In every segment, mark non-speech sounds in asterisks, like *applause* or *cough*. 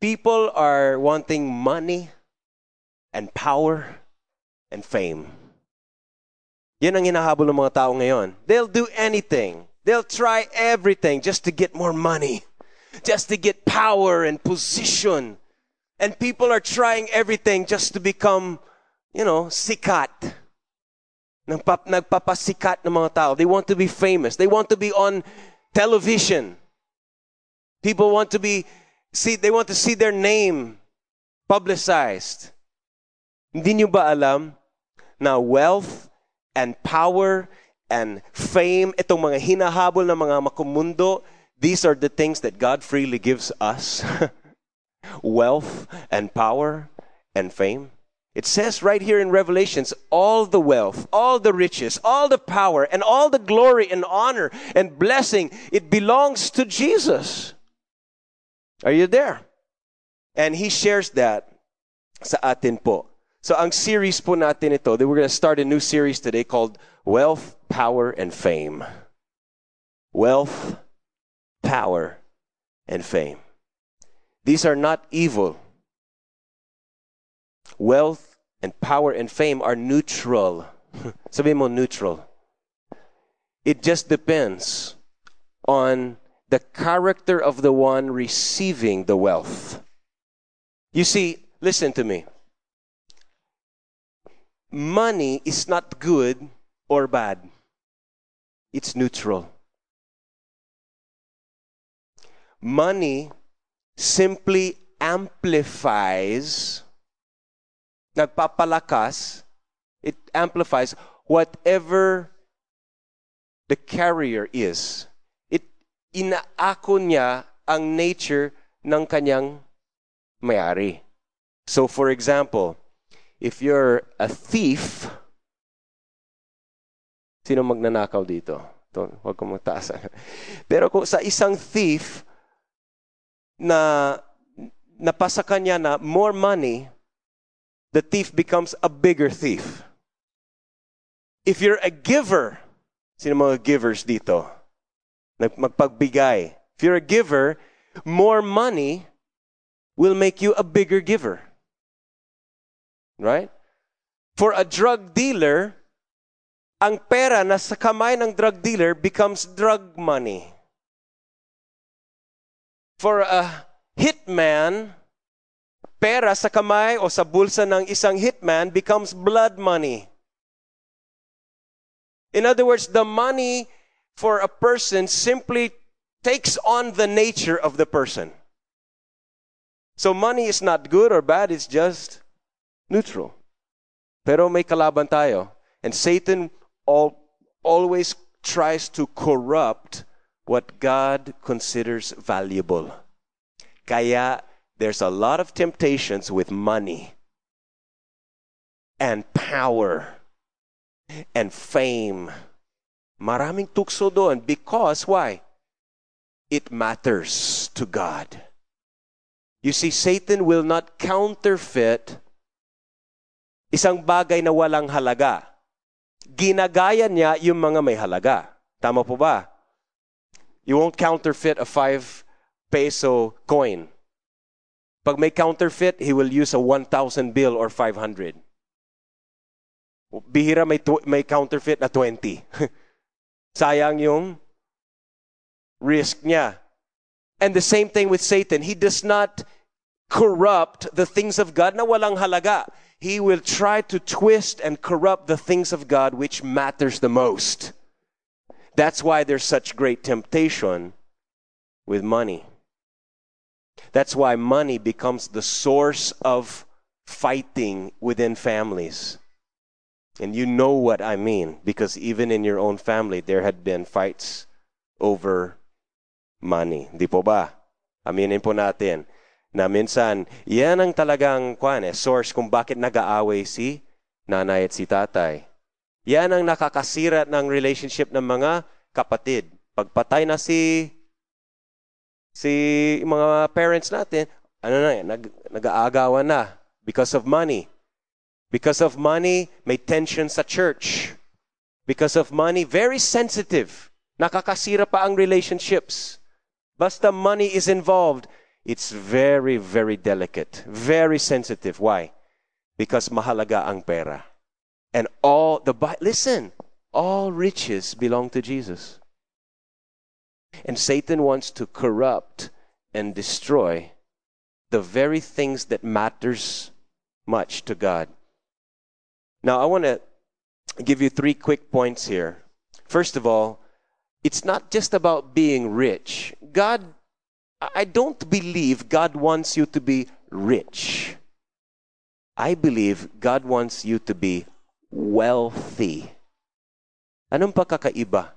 People are wanting money and power and fame. Yan ang hinahabol ng mga tao ngayon. They'll do anything. They'll try everything just to get more money, just to get power and position. And people are trying everything just to become, you know, sikat. Nagpap, nagpapasikat ng mga tao. They want to be famous. They want to be on television. People want to be see they want to see their name publicized. Hindi nyo ba alam na wealth and power and fame, itong mga hinahabol ng mga makumundo, these are the things that God freely gives us. *laughs* wealth and power and fame. It says right here in Revelations all the wealth, all the riches, all the power, and all the glory and honor and blessing, it belongs to Jesus. Are you there? And He shares that sa atin po. So ang series po natin ito, we're going to start a new series today called Wealth, Power, and Fame. Wealth, power, and fame. These are not evil. Wealth and power and fame are neutral. *laughs* Sabi mo neutral. It just depends on the character of the one receiving the wealth. You see, listen to me. Money is not good or bad, it's neutral. Money simply amplifies, nagpapalakas, it amplifies whatever the carrier is. Inaako niya ang nature ng kanyang may-ari. So for example, if you're a thief, sino magnanakaw dito? Ito, huwag kong magtaas. *laughs* Pero kung sa isang thief, na napasa kanya na more money, the thief becomes a bigger thief. If you're a giver, sino mga givers dito? Magpagbigay. If you're a giver, more money will make you a bigger giver. Right? For a drug dealer, ang pera na sa kamay ng drug dealer becomes drug money. For a hitman, pera sa kamay o sa bulsa ng isang hitman becomes blood money. In other words, the money for a person simply takes on the nature of the person. So money is not good or bad, it's just neutral. Pero may kalaban tayo. And Satan all, always tries to corrupt what God considers valuable. Kaya there's a lot of temptations with money and power and fame. Maraming tukso doon because why? It matters to God. You see, Satan will not counterfeit isang bagay na walang halaga. Ginagaya niya yung mga may halaga. Tama po ba? You won't counterfeit a 5 peso coin. Pag may counterfeit, he will use a 1,000 bill or 500. Bihira may, may counterfeit na 20. *laughs* Sayang yung risk niya. And the same thing with Satan. He does not corrupt the things of God na walang halaga. He will try to twist and corrupt the things of God which matters the most. That's why there's such great temptation with money. That's why money becomes the source of fighting within families. And you know what I mean because even in your own family, there had been fights over money. Di po ba? Aminin po natin na minsan, yan ang talagang kwan, eh, source kung bakit nag-aaway si nanay at si tatay. Yan ang nakakasira ng relationship ng mga kapatid. Pagpatay na si si mga parents natin, ano na, nag, nag-aagawan na because of money. Because of money, may tensions sa church. Because of money, very sensitive. Nakakasira pa ang relationships. Basta money is involved, it's very, very delicate, very sensitive. Why? Because mahalaga ang pera. And all the listen, all riches belong to Jesus. And Satan wants to corrupt and destroy the very things that matters much to God. Now I want to give you three quick points here. First of all, it's not just about being rich. God I don't believe God wants you to be rich. I believe God wants you to be wealthy. Anong pagkakaiba?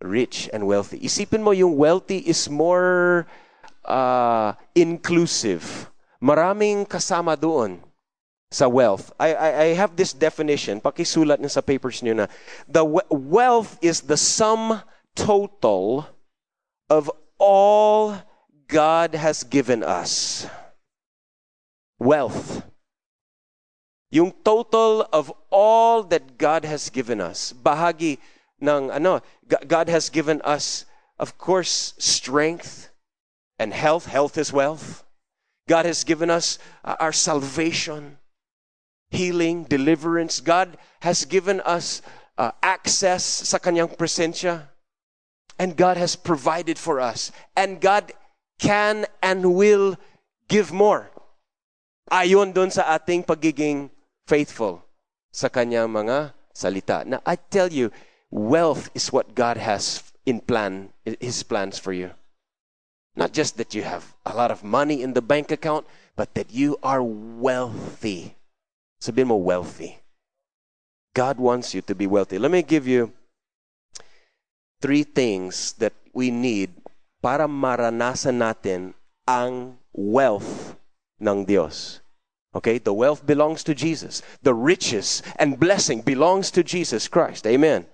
Rich and wealthy. Isipin mo yung wealthy is more uh, inclusive. Maraming kasama doon sa wealth. I, I, I have this definition. Pakisulat niyo sa papers niyo na the wealth is the sum total of all God has given us. Wealth yung total of all that God has given us. Bahagi ng ano, God has given us of course strength and health, health is wealth. God has given us uh, our salvation, healing, deliverance. God has given us uh, access sa kanyang presensya. And God has provided for us. And God can and will give more. Ayon doon sa ating pagiging faithful sa kanyang mga salita. Now, I tell you, wealth is what God has in plan, His plans for you. Not just that you have a lot of money in the bank account, but that you are wealthy. Sabihin more wealthy. God wants you to be wealthy. Let me give you three things that we need para maranasan natin ang wealth ng Dios. Okay, the wealth belongs to Jesus. The riches and blessing belongs to Jesus Christ. Amen.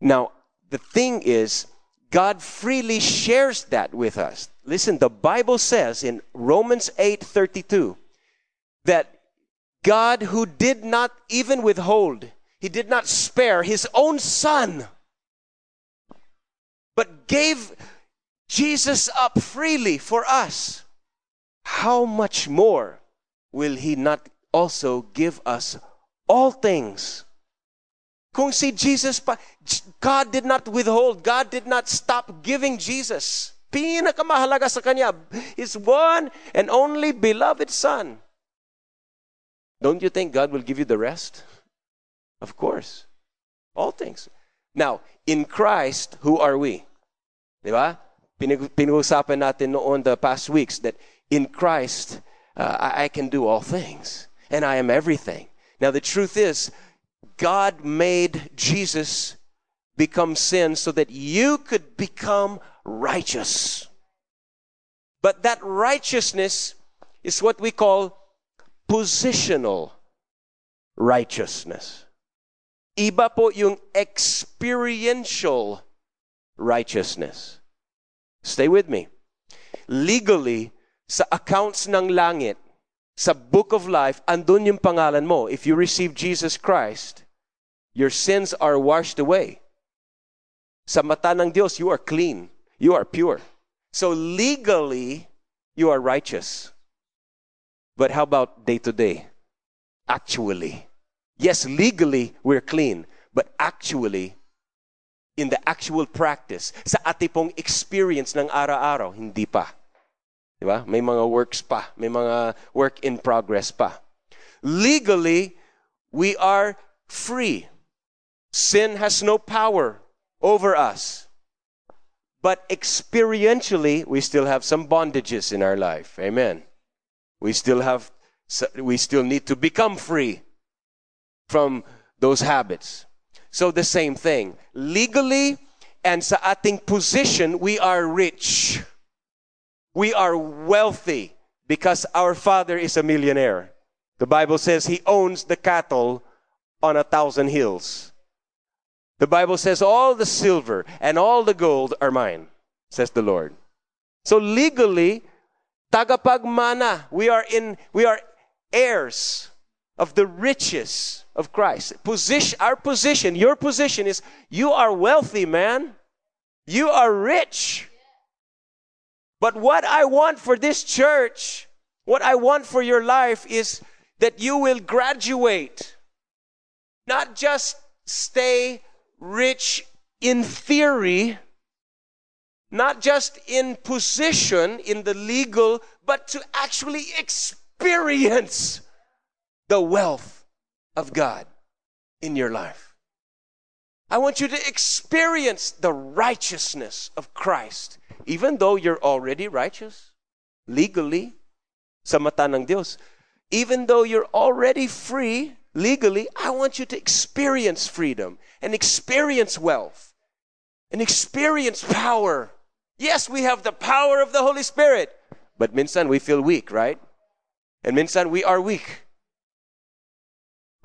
Now, the thing is, God freely shares that with us. Listen, the Bible says in Romans 8:32 that God who did not even withhold, he did not spare his own son, but gave Jesus up freely for us. How much more will He not also give us all things? Kung si Jesus pa, God did not withhold, God did not stop giving Jesus. Pinakamahalaga sa Kanya, His one and only beloved Son. Don't you think God will give you the rest? Of course. All things. Now, in Christ, who are we? Di ba? Pinag-usapan natin noon the past weeks that in Christ, uh, I, I can do all things and I am everything. Now, the truth is, God made Jesus become sin so that you could become righteous. But that righteousness is what we call positional righteousness. Iba po yung experiential righteousness. Stay with me. Legally, sa accounts ng langit, sa book of life, andun yung pangalan mo. If you receive Jesus Christ, your sins are washed away. Sa mata ng Diyos, you are clean. You are pure. So legally, you are righteous. But how about day to day? Actually. Yes, legally, we're clean. But actually, in the actual practice, sa atipong experience ng araw-araw, hindi pa. Di ba? May mga works pa. May mga work in progress pa. Legally, we are free. Sin has no power over us. But experientially, we still have some bondages in our life. Amen. We still have we still need to become free from those habits. So the same thing. Legally and sa ating position, we are rich. We are wealthy because our father is a millionaire. The Bible says he owns the cattle on a thousand hills. The Bible says all the silver and all the gold are mine, says the Lord. So legally, tagapagmana, we are in we are heirs of the riches of Christ. Position our position, your position is you are wealthy, man. You are rich. But what I want for this church, what I want for your life is that you will graduate, not just stay rich in theory, not just in position in the legal, but to actually experience the wealth of God in your life. I want you to experience the righteousness of Christ, even though you're already righteous, legally, sa ng. Even though you're already free, legally, I want you to experience freedom and experience wealth and experience power. Yes, we have the power of the Holy Spirit, but minsan we feel weak, right? And minsan we are weak.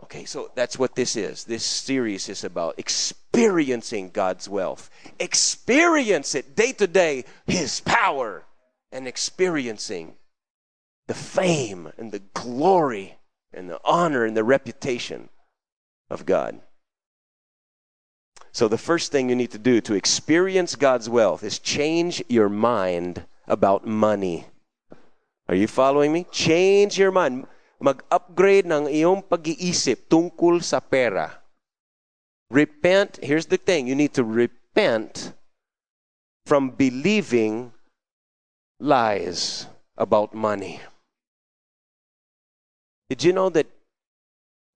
Okay, so that's what this is. This series is about experiencing God's wealth. Experience it day to day, His power, and experiencing the fame and the glory and the honor and the reputation of God. So, the first thing you need to do to experience God's wealth is change your mind about money. Are you following me? Change your mind. Mag-upgrade ng iyong pag-iisip tungkol sa pera. Repent. Here's the thing you need to repent from believing lies about money. Did you know that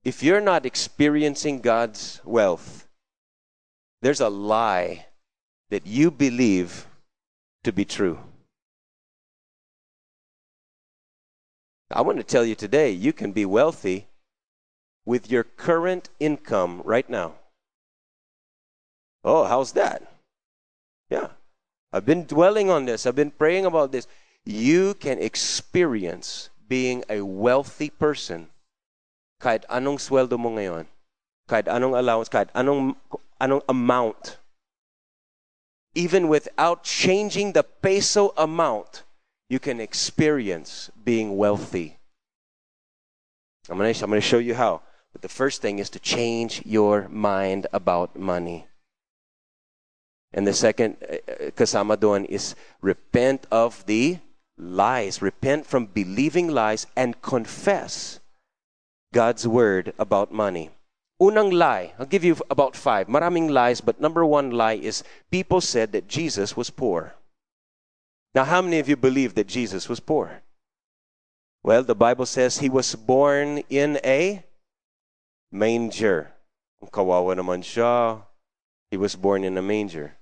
if you're not experiencing God's wealth, there's a lie that you believe to be true? I want to tell you today you can be wealthy with your current income right now. Oh, how's that? Yeah. I've been dwelling on this, I've been praying about this. You can experience being a wealthy person, kahit anong sweldo mo ngayon, kahit anong allowance, kahit anong, anong amount, even without changing the peso amount, you can experience being wealthy. I'm going to I'm to show you how. But the first thing is to change your mind about money. And the second uh, uh, kasama doon is repent of the lies. Repent from believing lies and confess God's word about money. Unang lie, I'll give you about five. Maraming lies, but number one lie is people said that Jesus was poor. Now, how many of you believe that Jesus was poor? Well, the Bible says he was born in a manger. Kawawa naman siya. He was born in a manger.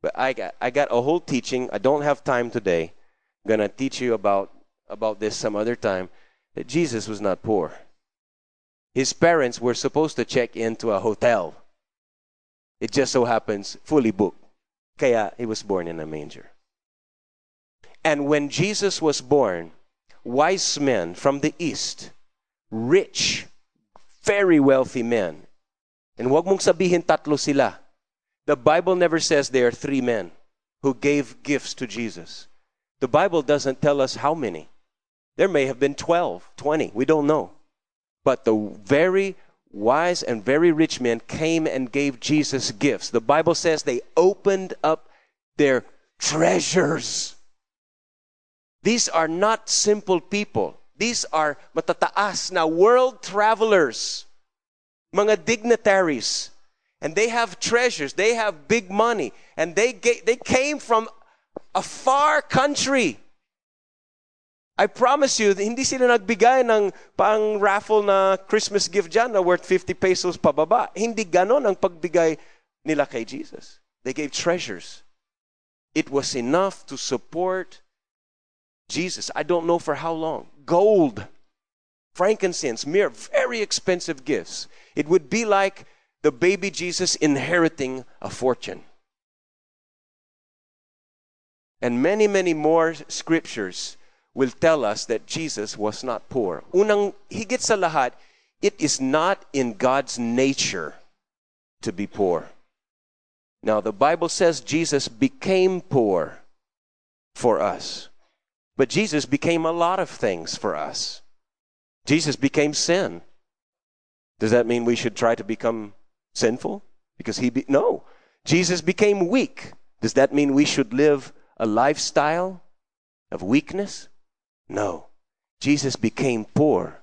But I got, I got a whole teaching. I don't have time today I'm going to teach you about, about this some other time, that Jesus was not poor. His parents were supposed to check into a hotel. It just so happens fully booked. Kaya he was born in a manger. And when Jesus was born, wise men from the east, rich, very wealthy men, and wag mong sabihin tatlo sila. The Bible never says there are three men who gave gifts to Jesus. The Bible doesn't tell us how many. There may have been 12, 20, we don't know. But the very wise and very rich men came and gave Jesus gifts. The Bible says they opened up their treasures. These are not simple people. These are matataas na world travelers, mga dignitaries. And they have treasures, they have big money, and they, they came from a far country. I promise you, hindi sila nagbigay ng pang raffle na Christmas gift dyan na worth 50 pesos pababa. Hindi ganon ang pagbigay nila kay Jesus. They gave treasures. It was enough to support Jesus. I don't know for how long. Gold, frankincense, myrrh very expensive gifts. It would be like the baby Jesus inheriting a fortune. And many, many more scriptures will tell us that Jesus was not poor. Unang higit sa lahat, it is not in God's nature to be poor. Now, the Bible says Jesus became poor for us. But Jesus became a lot of things for us. Jesus became sin. Does that mean we should try to become sinful? Because he be- no. Jesus became weak. Does that mean we should live a lifestyle of weakness? No. Jesus became poor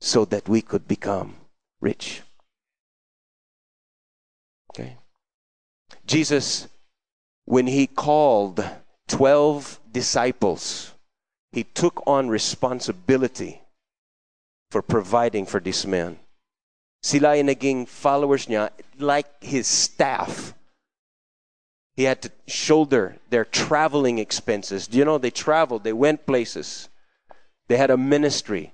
so that we could become rich. Okay? Jesus, when he called 12 disciples, he took on responsibility for providing for this man. Sila naging followers niya like his staff. He had to shoulder their traveling expenses. Do you know they traveled, they went places. They had a ministry.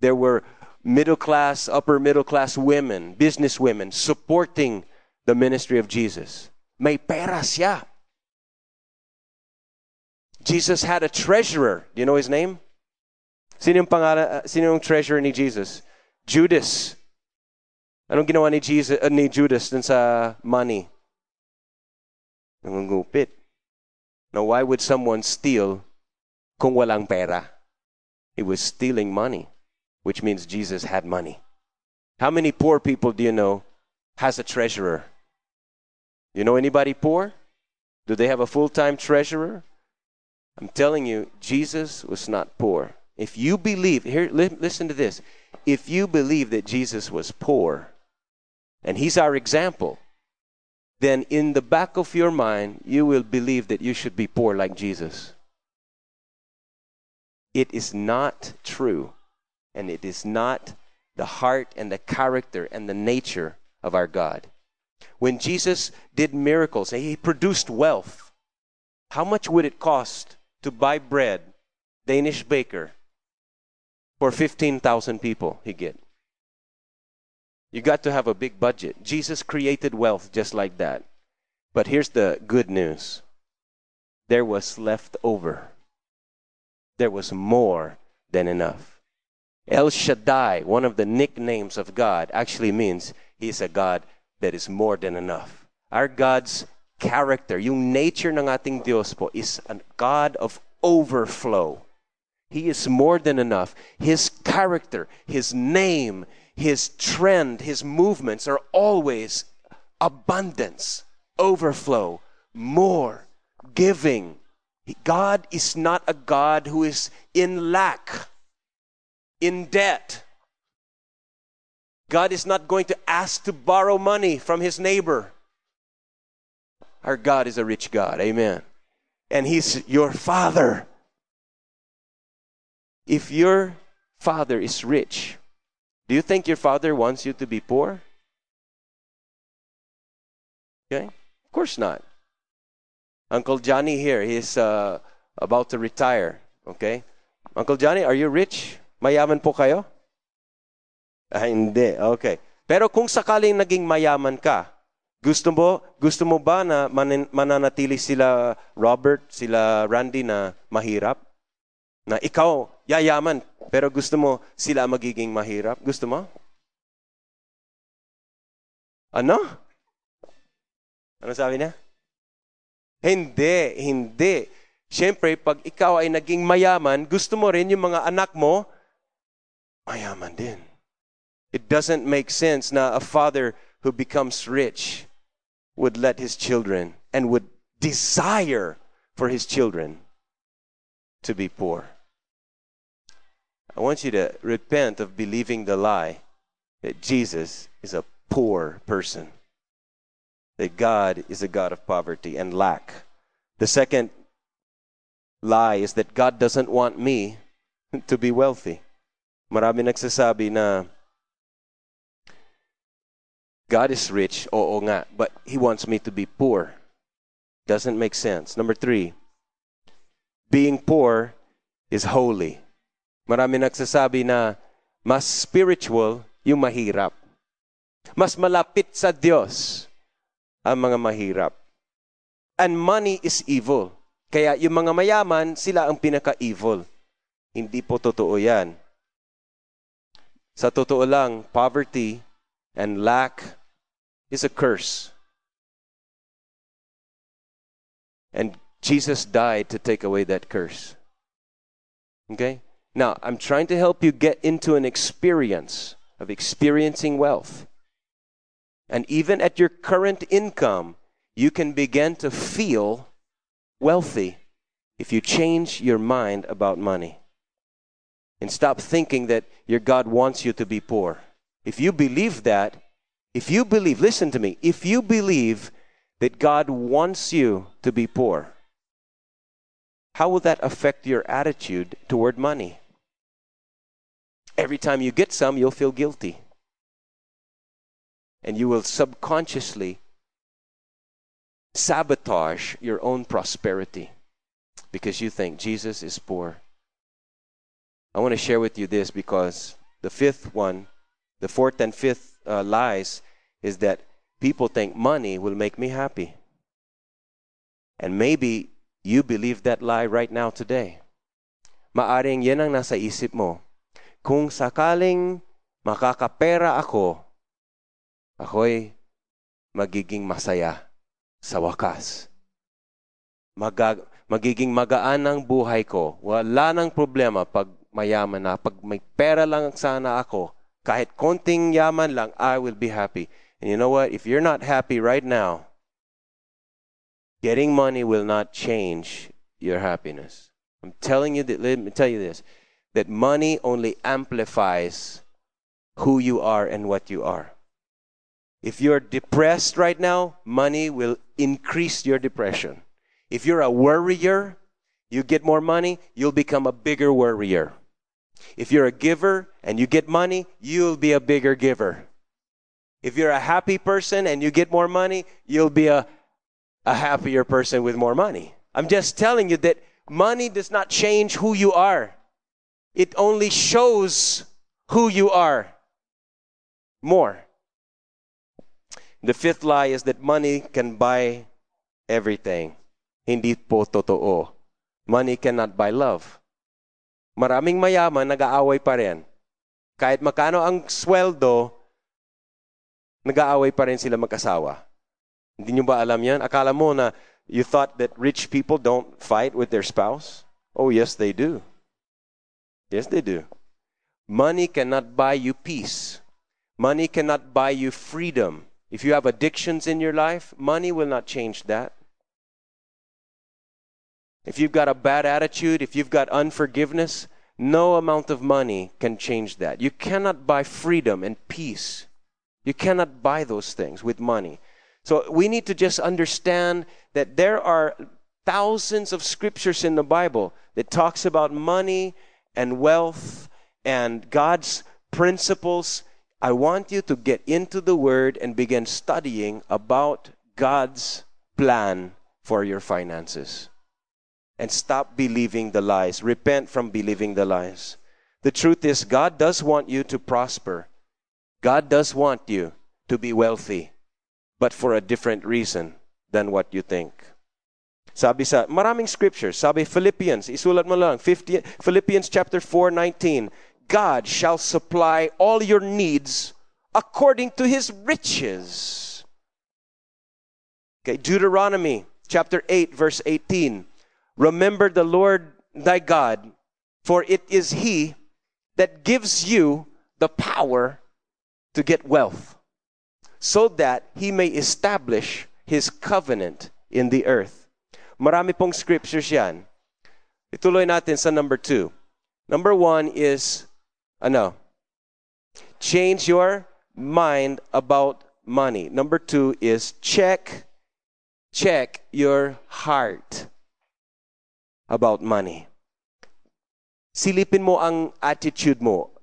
There were middle class, upper middle class women, business women supporting the ministry of Jesus. May pera siya. Jesus had a treasurer. Do you know his name? Sino yung, pangalan, uh, sino yung treasurer ni Jesus? Judas. Anong ginawa ni, Jesus, uh, ni Judas dun sa money? Nangungupit. Now, why would someone steal kung walang pera? He was stealing money, which means Jesus had money. How many poor people do you know has a treasurer? You know anybody poor? Do they have a full time treasurer? I'm telling you, Jesus was not poor. If you believe, here, li- listen to this. If you believe that Jesus was poor, and he's our example, then in the back of your mind, you will believe that you should be poor like Jesus. It is not true, and it is not the heart and the character and the nature of our God. When Jesus did miracles, he produced wealth. How much would it cost to buy bread, Danish baker, for 15,000 people he get? You got to have a big budget. Jesus created wealth just like that. But here's the good news there was left over, there was more than enough. El Shaddai, one of the nicknames of God, actually means He's a God that is more than enough. Our God's character, yung nature ng ating Dios po, is a God of overflow. He is more than enough. His character, His name, His trend, His movements are always abundance, overflow, more, giving. God is not a God who is in lack, in debt. God is not going to ask to borrow money from his neighbor. Our God is a rich God. Amen. And he's your father. If your father is rich, do you think your father wants you to be poor? Okay? Of course not. Uncle Johnny here, he's uh, about to retire. Okay? Uncle Johnny, are you rich? Mayaman po kayo? Ah, hindi. Okay. Pero kung sakaling naging mayaman ka, gusto mo, gusto mo ba na manin, mananatili sila Robert, sila Randy na mahirap? Na ikaw, yayaman, pero gusto mo sila magiging mahirap? Gusto mo? Ano? Ano sabi niya? Hindi, hindi. Siyempre, pag ikaw ay naging mayaman, gusto mo rin yung mga anak mo, mayaman din. It doesn't make sense na a father who becomes rich would let his children and would desire for his children to be poor. I want you to repent of believing the lie that Jesus is a poor person, that God is a God of poverty and lack. The second lie is that God doesn't want me *laughs* to be wealthy. Marami nagsasabi na God is rich, oo nga, but He wants me to be poor. Doesn't make sense. Number three, being poor is holy. Marami nagsasabi na mas spiritual yung mahirap. Mas malapit sa Diyos ang mga mahirap. And money is evil. Kaya yung mga mayaman, sila ang pinaka-evil. Hindi po totoo yan. Sa totoo lang, poverty and lack is a curse. And Jesus died to take away that curse. Okay? Now, I'm trying to help you get into an experience of experiencing wealth. And even at your current income, you can begin to feel wealthy. if you change your mind about money and stop thinking that your God wants you to be poor. If you believe that, if you believe, listen to me, if you believe that God wants you to be poor, how will that affect your attitude toward money? Every time you get some, you'll feel guilty. And you will subconsciously sabotage your own prosperity because you think Jesus is poor. I want to share with you this because the fifth one, the fourth and fifth uh, lies, is that people think money will make me happy. And maybe you believe that lie right now today. Maaring yan ang nasa isip mo. Kung sakaling makakapera ako, ako'y magiging masaya sa wakas. Magag- magiging magaan ang buhay ko. Wala nang problema pag mayaman na. Pag may pera lang sana ako, kahit konting yaman lang, I will be happy. And you know what? If you're not happy right now, getting money will not change your happiness. I'm telling you that, let me tell you this, that money only amplifies who you are and what you are. If you're depressed right now, money will increase your depression. If you're a worrier, you get more money, you'll become a bigger worrier. If you're a giver and you get money, you'll be a bigger giver. If you're a happy person and you get more money, you'll be a, a happier person with more money. I'm just telling you that money does not change who you are, it only shows who you are more. The fifth lie is that money can buy everything. Hindi po totoo. Money cannot buy love. Maraming mayaman, nag-aaway pa rin. Kahit makano ang sweldo, nag-aaway pa rin sila mag-asawa. Hindi nyo ba alam yan? Akala mo na you thought that rich people don't fight with their spouse? Oh, yes, they do. Yes, they do. Money cannot buy you peace. Money cannot buy you freedom. If you have addictions in your life, money will not change that. If you've got a bad attitude, if you've got unforgiveness, no amount of money can change that. You cannot buy freedom and peace. You cannot buy those things with money. So we need to just understand that there are thousands of scriptures in the Bible that talks about money and wealth and God's principles. I want you to get into the word and begin studying about God's plan for your finances and stop believing the lies. Repent from believing the lies. The truth is, God does want you to prosper. God does want you to be wealthy, but for a different reason than what you think. Sabi sa maraming scriptures, sabi Philippians, isulat mo lang, 50, Philippians chapter 4, 19, God shall supply all your needs according to his riches. Okay, Deuteronomy chapter 8, verse 18, Remember the Lord thy God, for it is He that gives you the power to get wealth, so that He may establish His covenant in the earth. Marami pong scriptures yan. Ituloy natin sa number two. Number one is, ano, change your mind about money. Number two is check, check your heart about money. Silipin mo ang attitude mo,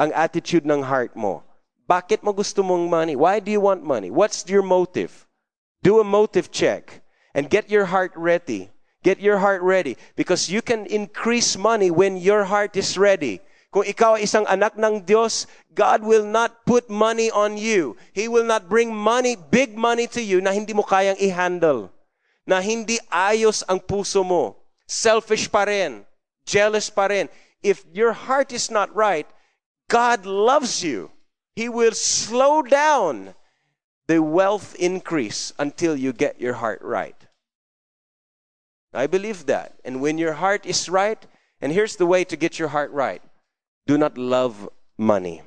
ang attitude ng heart mo. Bakit mo gusto mong money? Why do you want money? What's your motive? Do a motive check and get your heart ready. Get your heart ready because you can increase money when your heart is ready. Kung ikaw isang anak ng Diyos, God will not put money on you. He will not bring money, big money to you na hindi mo kayang i-handle. Na hindi ayos ang puso mo selfish pa rin, jealous pa rin. If your heart is not right, God loves you. He will slow down the wealth increase until you get your heart right. I believe that. And when your heart is right, and here's the way to get your heart right do not love money.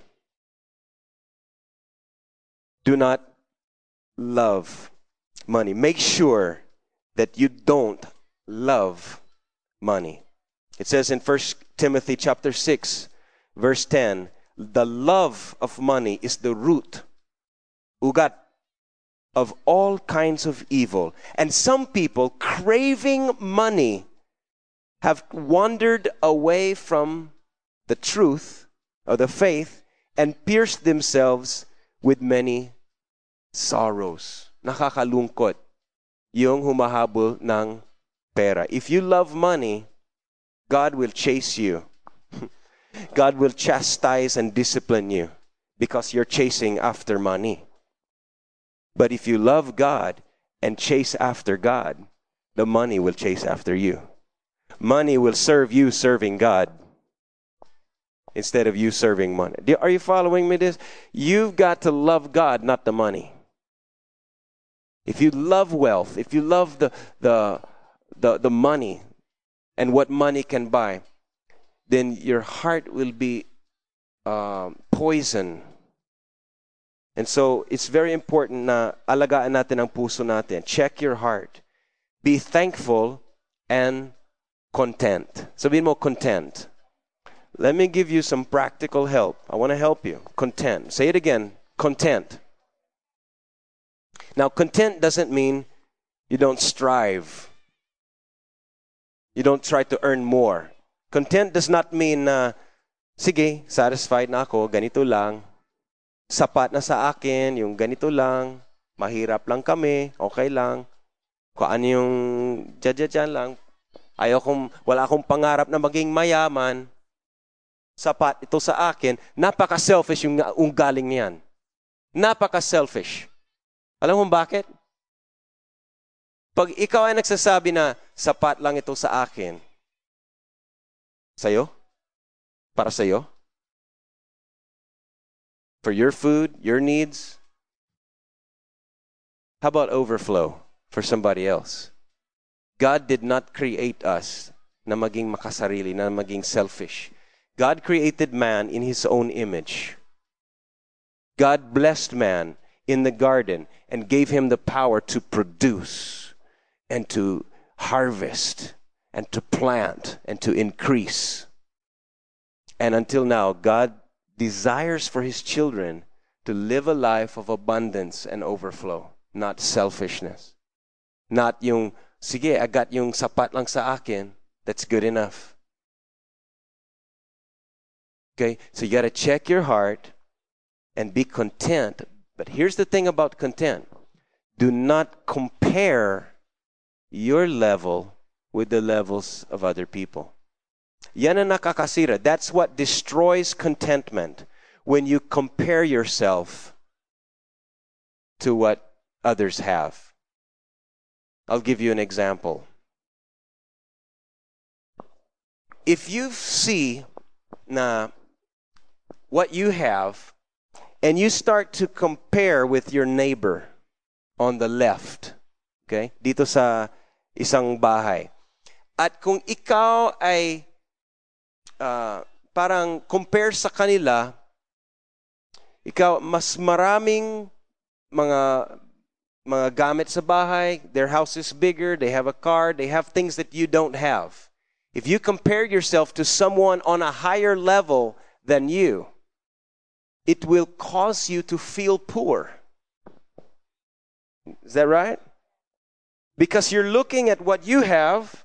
Do not love money. Make sure that you don't love money. It says in 1 Timothy chapter 6, verse 10, the love of money is the root, ugat, of all kinds of evil. And some people craving money have wandered away from the truth or the faith and pierced themselves with many sorrows. Nakakalungkot yung humahabol ng pera. If you love money, God will chase you. *laughs* God will chastise and discipline you because you're chasing after money. But if you love God and chase after God, the money will chase after you. Money will serve you serving God instead of you serving money. Are you following me this? You've got to love God, not the money. If you love wealth, if you love the, the, the, the money and what money can buy, then your heart will be uh, poison. And so it's very important na alagaan natin ang puso natin. Check your heart. Be thankful and content. Sabihin mo, content. Let me give you some practical help. I want to help you. Content. Say it again. Content. Now, content doesn't mean you don't strive. You don't try to earn more. Content does not mean na, sige, satisfied na ako, ganito lang. Sapat na sa akin, yung ganito lang. Mahirap lang kami, okay lang. Kung ano yung dyan lang. Ayaw kong, wala akong pangarap na maging mayaman. Sapat ito sa akin. Napaka-selfish yung unggaling niyan. Napaka-selfish. Alam mo bakit? Pag ikaw ay nagsasabi na sapat lang ito sa akin, Sa'yo? Para sa'yo? For your food, your needs? How about overflow for somebody else? God did not create us na maging makasarili, na maging selfish. God created man in his own image. God blessed man in the garden and gave him the power to produce and to harvest and to plant and to increase. And until now, God desires for His children to live a life of abundance and overflow, not selfishness. Not yung, sige, I got yung sapat lang sa akin, that's good enough. Okay, so you got to check your heart and be content. But here's the thing about content do not compare your level with the levels of other people. Yan ang nakakasira. That's what destroys contentment when you compare yourself to what others have. I'll give you an example. If you see na what you have and you start to compare with your neighbor on the left, okay? Dito sa isang bahay. At kung ikaw ay uh, parang compare sa kanila, ikaw mas maraming mga mga gamit sa bahay, their house is bigger, they have a car, they have things that you don't have. If you compare yourself to someone on a higher level than you, it will cause you to feel poor. Is that right? Because you're looking at what you have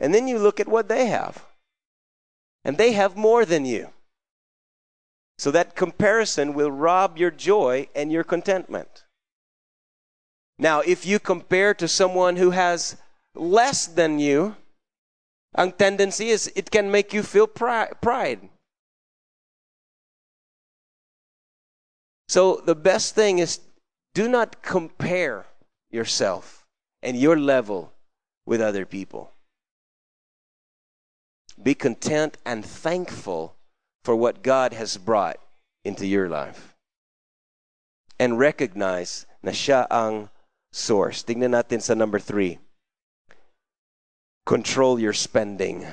and then you look at what they have. And they have more than you. So that comparison will rob your joy and your contentment. Now, if you compare to someone who has less than you, ang tendency is it can make you feel pride. So the best thing is do not compare yourself and your level with other people. Be content and thankful for what God has brought into your life. And recognize na siya ang source. Tingnan natin sa number three. Control your spending.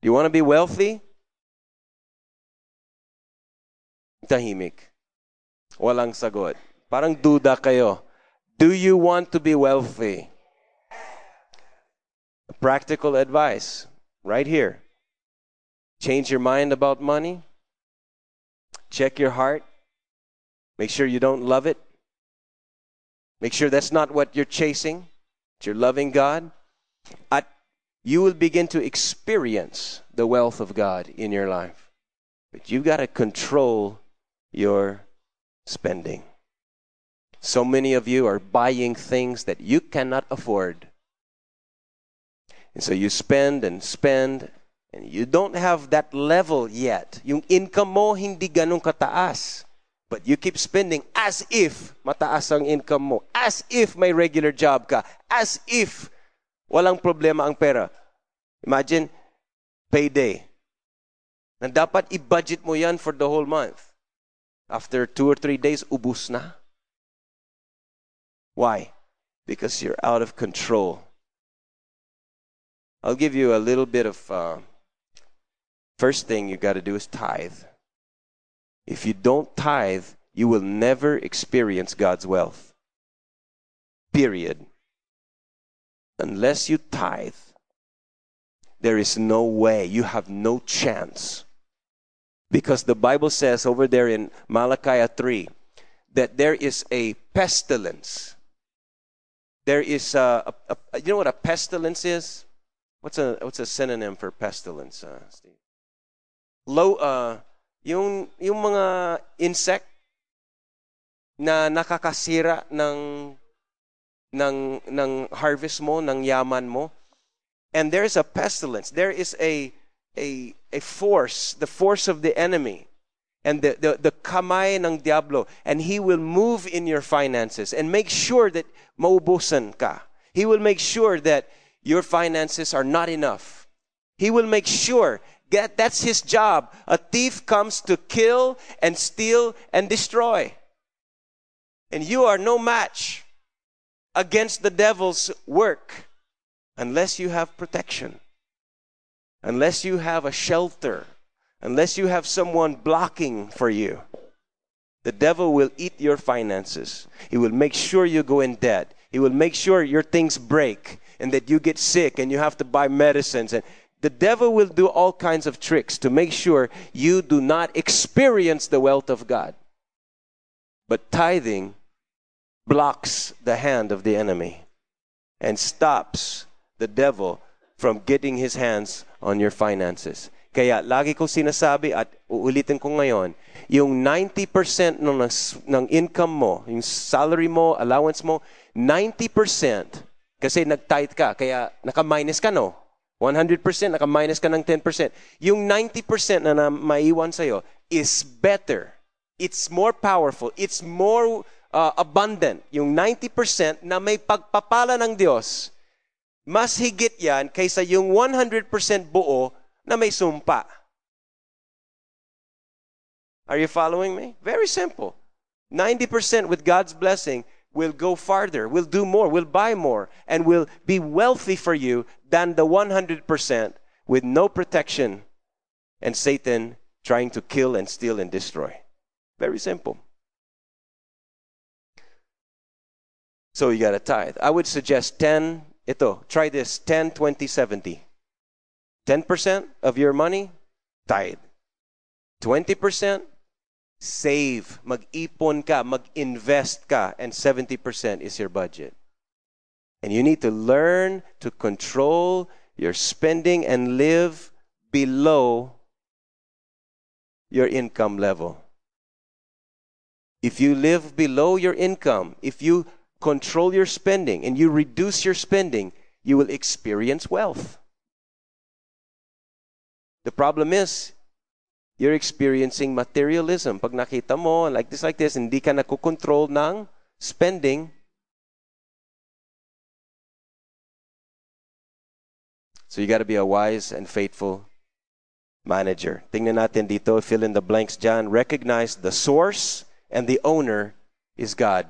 Do you want to be wealthy? Tahimik. Walang sagot. Parang duda kayo. Do you want to be wealthy? Practical advice right here. Change your mind about money. Check your heart. Make sure you don't love it. Make sure that's not what you're chasing. That you're loving God. At, you will begin to experience the wealth of God in your life. But you've got to control your spending. So many of you are buying things that you cannot afford. And so you spend and spend and you don't have that level yet. Yung income mo hindi ganun kataas. But you keep spending as if mataas ang income mo. As if may regular job ka. As if walang problema ang pera. Imagine, payday. Na dapat i-budget mo yan for the whole month. After two or three days, ubus na. Why? Because you're out of control. I'll give you a little bit of. Uh, first thing you got to do is tithe. If you don't tithe, you will never experience God's wealth. Period. Unless you tithe, there is no way, you have no chance. Because the Bible says over there in Malachi 3 that there is a pestilence. There is a, a, a you know what a pestilence is? What's a what's a synonym for pestilence, uh, Steve? Low uh yung yung mga insect na nakakasira ng ng ng harvest mo, ng yaman mo. And there's a pestilence. There is a a a force, the force of the enemy. And the, the, the kamay ng diablo. And he will move in your finances and make sure that maubusan ka. He will make sure that your finances are not enough. He will make sure that that's his job. A thief comes to kill and steal and destroy. And you are no match against the devil's work unless you have protection, unless you have a shelter, unless you have someone blocking for you. The devil will eat your finances. He will make sure you go in debt. He will make sure your things break and that you get sick and you have to buy medicines. And the devil will do all kinds of tricks to make sure you do not experience the wealth of God. But tithing blocks the hand of the enemy and stops the devil from getting his hands on your finances. Kaya lagi ko sinasabi at uulitin ko ngayon, yung 90% ng, ng income mo, yung salary mo, allowance mo, 90% kasi nag-tithe ka, kaya naka-minus ka no? 100% naka-minus ka ng 10%. Yung 90% na, na maiwan sa'yo is better. It's more powerful. It's more uh, abundant. Yung 90% na may pagpapala ng Diyos, mas higit yan kaysa yung 100% buo na may sumpa. Are you following me? Very simple. 90% with God's blessing will go farther, will do more, will buy more, and will be wealthy for you than the 100% with no protection and Satan trying to kill and steal and destroy. Very simple. So you got a tithe. I would suggest 10, ito, try this 10, 20, 70. 10% of your money, tithe. 20%, save. Mag-ipon ka, mag-invest ka, and 70% is your budget. And you need to learn to control your spending and live below your income level. If you live below your income, if you control your spending and you reduce your spending, you will experience wealth. The problem is, you're experiencing materialism. Pag nakita mo, like this, like this, hindi ka nakukontrol ng spending, So you got to be a wise and faithful manager. Tingnan natin dito, fill in the blanks John. Recognize the source and the owner is God.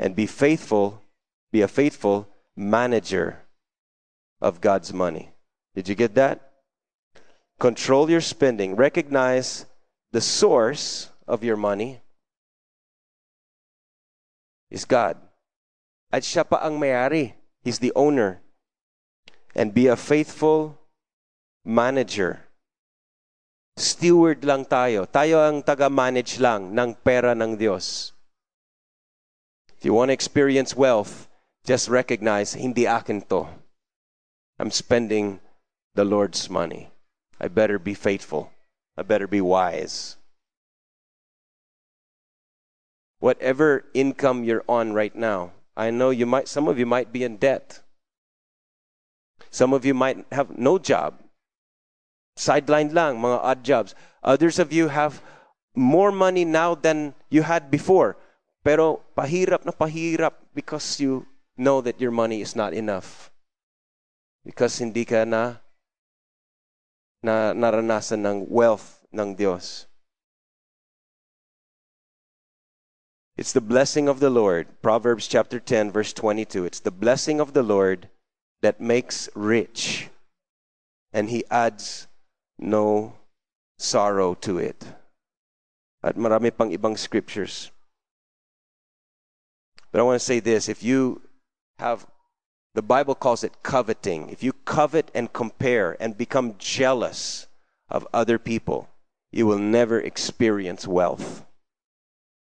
And be faithful, be a faithful manager of God's money. Did you get that? Control your spending. Recognize the source of your money is God. At siya pa ang mayari. He's the owner. and be a faithful manager. Steward lang tayo. Tayo ang taga-manage lang ng pera ng Diyos. If you want to experience wealth, just recognize, hindi akin to. I'm spending the Lord's money. I better be faithful. I better be wise. Whatever income you're on right now, I know you might some of you might be in debt. Some of you might have no job. Sidelined lang, mga odd jobs. Others of you have more money now than you had before. Pero pahirap na pahirap because you know that your money is not enough. Because hindi ka na, na naranasan ng wealth ng Diyos. It's the blessing of the Lord. Proverbs chapter 10, verse 22. It's the blessing of the Lord that makes rich, and he adds no sorrow to it. At marami pang ibang scriptures. But I want to say this if you have, the Bible calls it coveting. If you covet and compare and become jealous of other people, you will never experience wealth.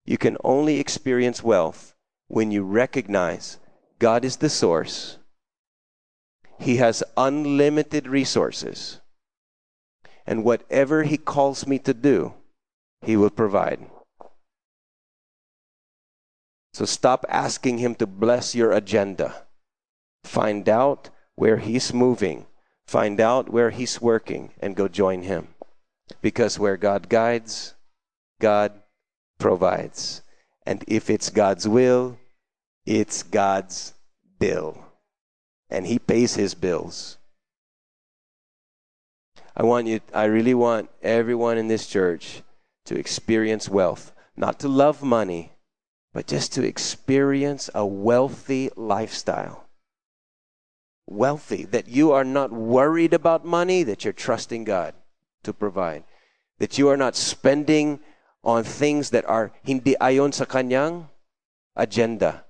You can only experience wealth when you recognize God is the source, He has unlimited resources, and whatever He calls me to do, He will provide. So stop asking Him to bless your agenda. Find out where He's moving, find out where He's working, and go join Him. Because where God guides, God provides. And if it's God's will, it's God's bill. And He pays His bills. I want you, I really want everyone in this church to experience wealth, not to love money, but just to experience a wealthy lifestyle. Wealthy, that you are not worried about money, that you're trusting God to provide, that you are not spending on things that are hindi ayon sa kanyang agenda.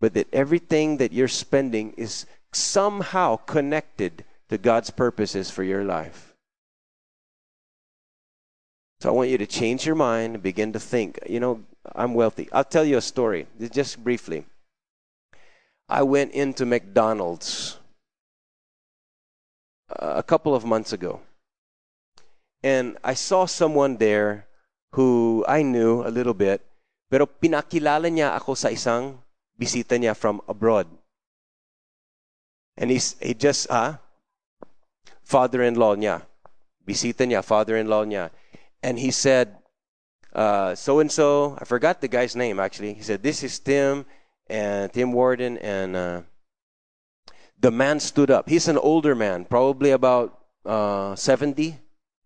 But that everything that you're spending is somehow connected to God's purposes for your life. So I want you to change your mind and begin to think, you know, I'm wealthy. I'll tell you a story, just briefly. I went into McDonald's a couple of months ago. And I saw someone there who I knew a little bit, pero pinakilala niya ako sa isang bisita niya from abroad. And he's, he just, ah, father-in-law niya. Bisita niya, father-in-law niya. And he said, uh, so and so, I forgot the guy's name actually. He said, This is Tim and Tim Warden. And uh, the man stood up. He's an older man, probably about uh, 70,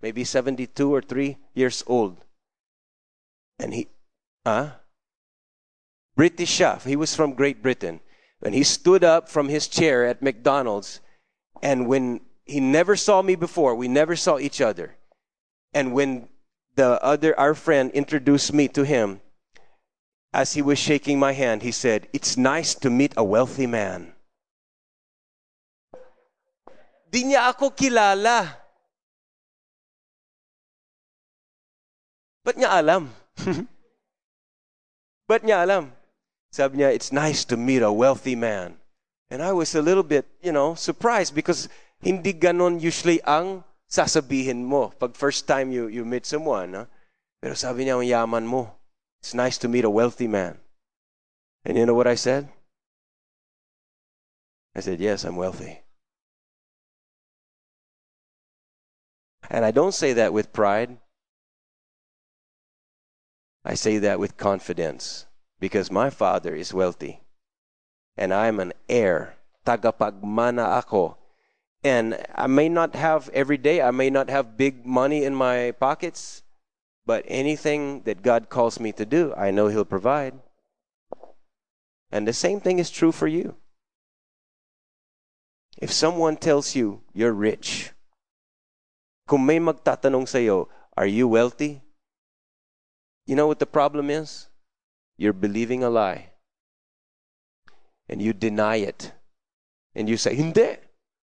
maybe 72 or 3 years old. And he, huh? British chef. He was from Great Britain. And he stood up from his chair at McDonald's. And when he never saw me before, we never saw each other. And when the other, our friend, introduced me to him, as he was shaking my hand, he said, It's nice to meet a wealthy man. Di niya ako kilala. Ba't niya alam? *laughs* Ba't niya alam? Sabi niya, it's nice to meet a wealthy man. And I was a little bit, you know, surprised because hindi ganon usually ang sasabihin mo pag first time you, you meet someone. Huh? Pero sabi niya, ang yaman mo. It's nice to meet a wealthy man. And you know what I said? I said, yes, I'm wealthy. And I don't say that with pride. I say that with confidence because my father is wealthy and I'm an heir. Tagapagmana ako. And I may not have every day, I may not have big money in my pockets, but anything that God calls me to do, I know He'll provide. And the same thing is true for you. If someone tells you you're rich, kung may magtatanong sa'yo, are you wealthy? You know what the problem is? You're believing a lie. And you deny it. And you say, Hindi.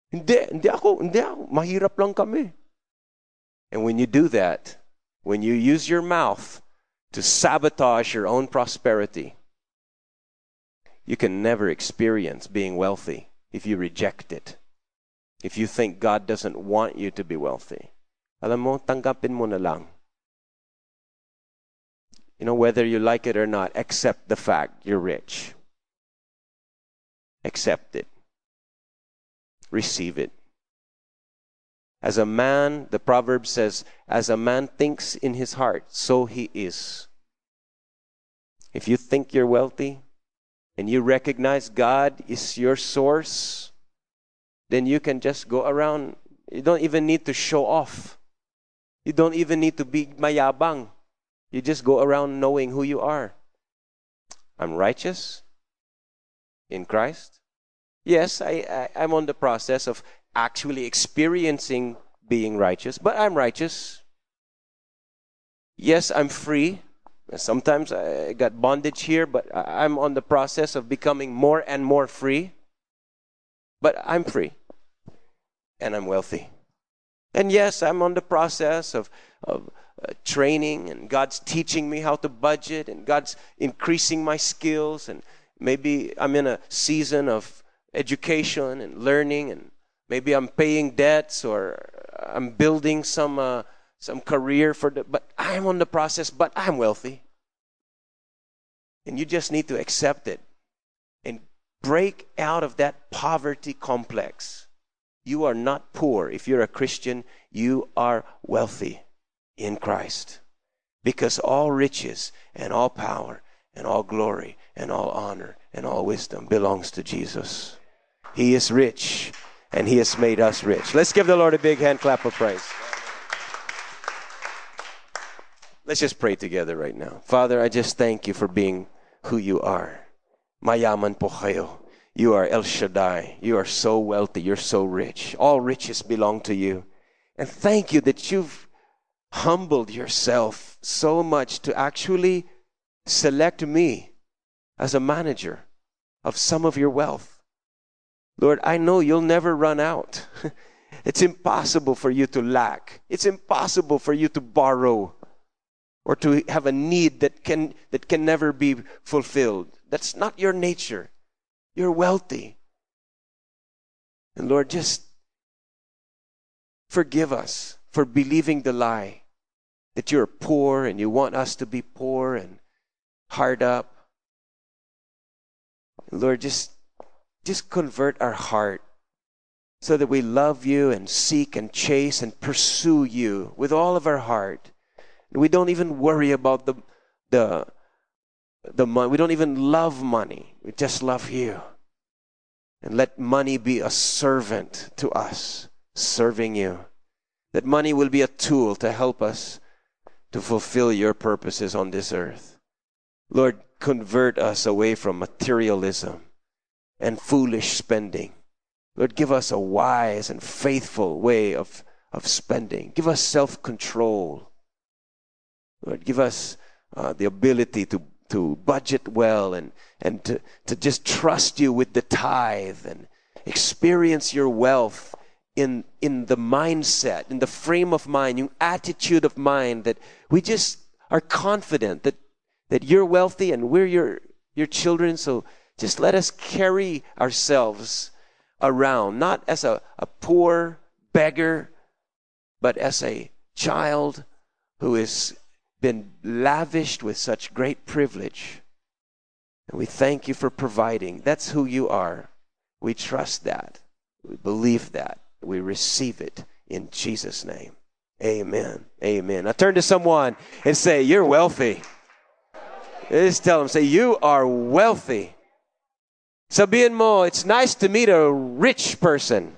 Hindi, hindi ako, hindi ako. Mahirap lang kami. And when you do that, when you use your mouth to sabotage your own prosperity, you can never experience being wealthy if you reject it. If you think God doesn't want you to be wealthy. Alam mo, tanggapin mo na lang. You know, whether you like it or not, accept the fact you're rich. Accept it. Receive it. As a man, the proverb says, as a man thinks in his heart, so he is. If you think you're wealthy and you recognize God is your source, then you can just go around. You don't even need to show off. You don't even need to be mayabang. You just go around knowing who you are. I'm righteous in Christ. Yes, I, I, am on the process of actually experiencing being righteous, but I'm righteous. Yes, I'm free. Sometimes I got bondage here, but I'm on the process of becoming more and more free. But I'm free. And I'm wealthy. And yes, I'm on the process of, of uh, training, and God's teaching me how to budget, and God's increasing my skills, and maybe I'm in a season of education and learning, and maybe I'm paying debts or I'm building some uh, some career for the. But I'm on the process, but I'm wealthy, and you just need to accept it and break out of that poverty complex. You are not poor. If you're a Christian, you are wealthy in Christ. Because all riches and all power and all glory and all honor and all wisdom belongs to Jesus. He is rich and He has made us rich. Let's give the Lord a big hand clap of praise. Let's just pray together right now. Father, I just thank you for being who you are. Mayaman po kayo. You are El Shaddai. You are so wealthy. You're so rich. All riches belong to you. And thank you that you've humbled yourself so much to actually select me as a manager of some of your wealth. Lord, I know you'll never run out. *laughs* it's impossible for you to lack. It's impossible for you to borrow or to have a need that can that can never be fulfilled. That's not your nature. You're wealthy. And Lord, just forgive us for believing the lie that you're poor and you want us to be poor and hard up. Lord, just just convert our heart so that we love you and seek and chase and pursue you with all of our heart. We don't even worry about the the the money. We don't even love money. We just love you. And let money be a servant to us, serving you. That money will be a tool to help us to fulfill your purposes on this earth. Lord, convert us away from materialism and foolish spending. Lord, give us a wise and faithful way of, of spending. Give us self control. Lord, give us uh, the ability to, to budget well and, and to, to just trust you with the tithe and experience your wealth in, in the mindset, in the frame of mind, your attitude of mind that we just are confident that, that you're wealthy and we're your, your children. So just let us carry ourselves around, not as a, a poor beggar, but as a child who has been lavished with such great privilege. And we thank you for providing. That's who you are. We trust that. We believe that. We receive it in Jesus' name. Amen. Amen. Now turn to someone and say, You're wealthy. Just tell them, say, You are wealthy. Sabihin mo, it's nice to meet a rich person.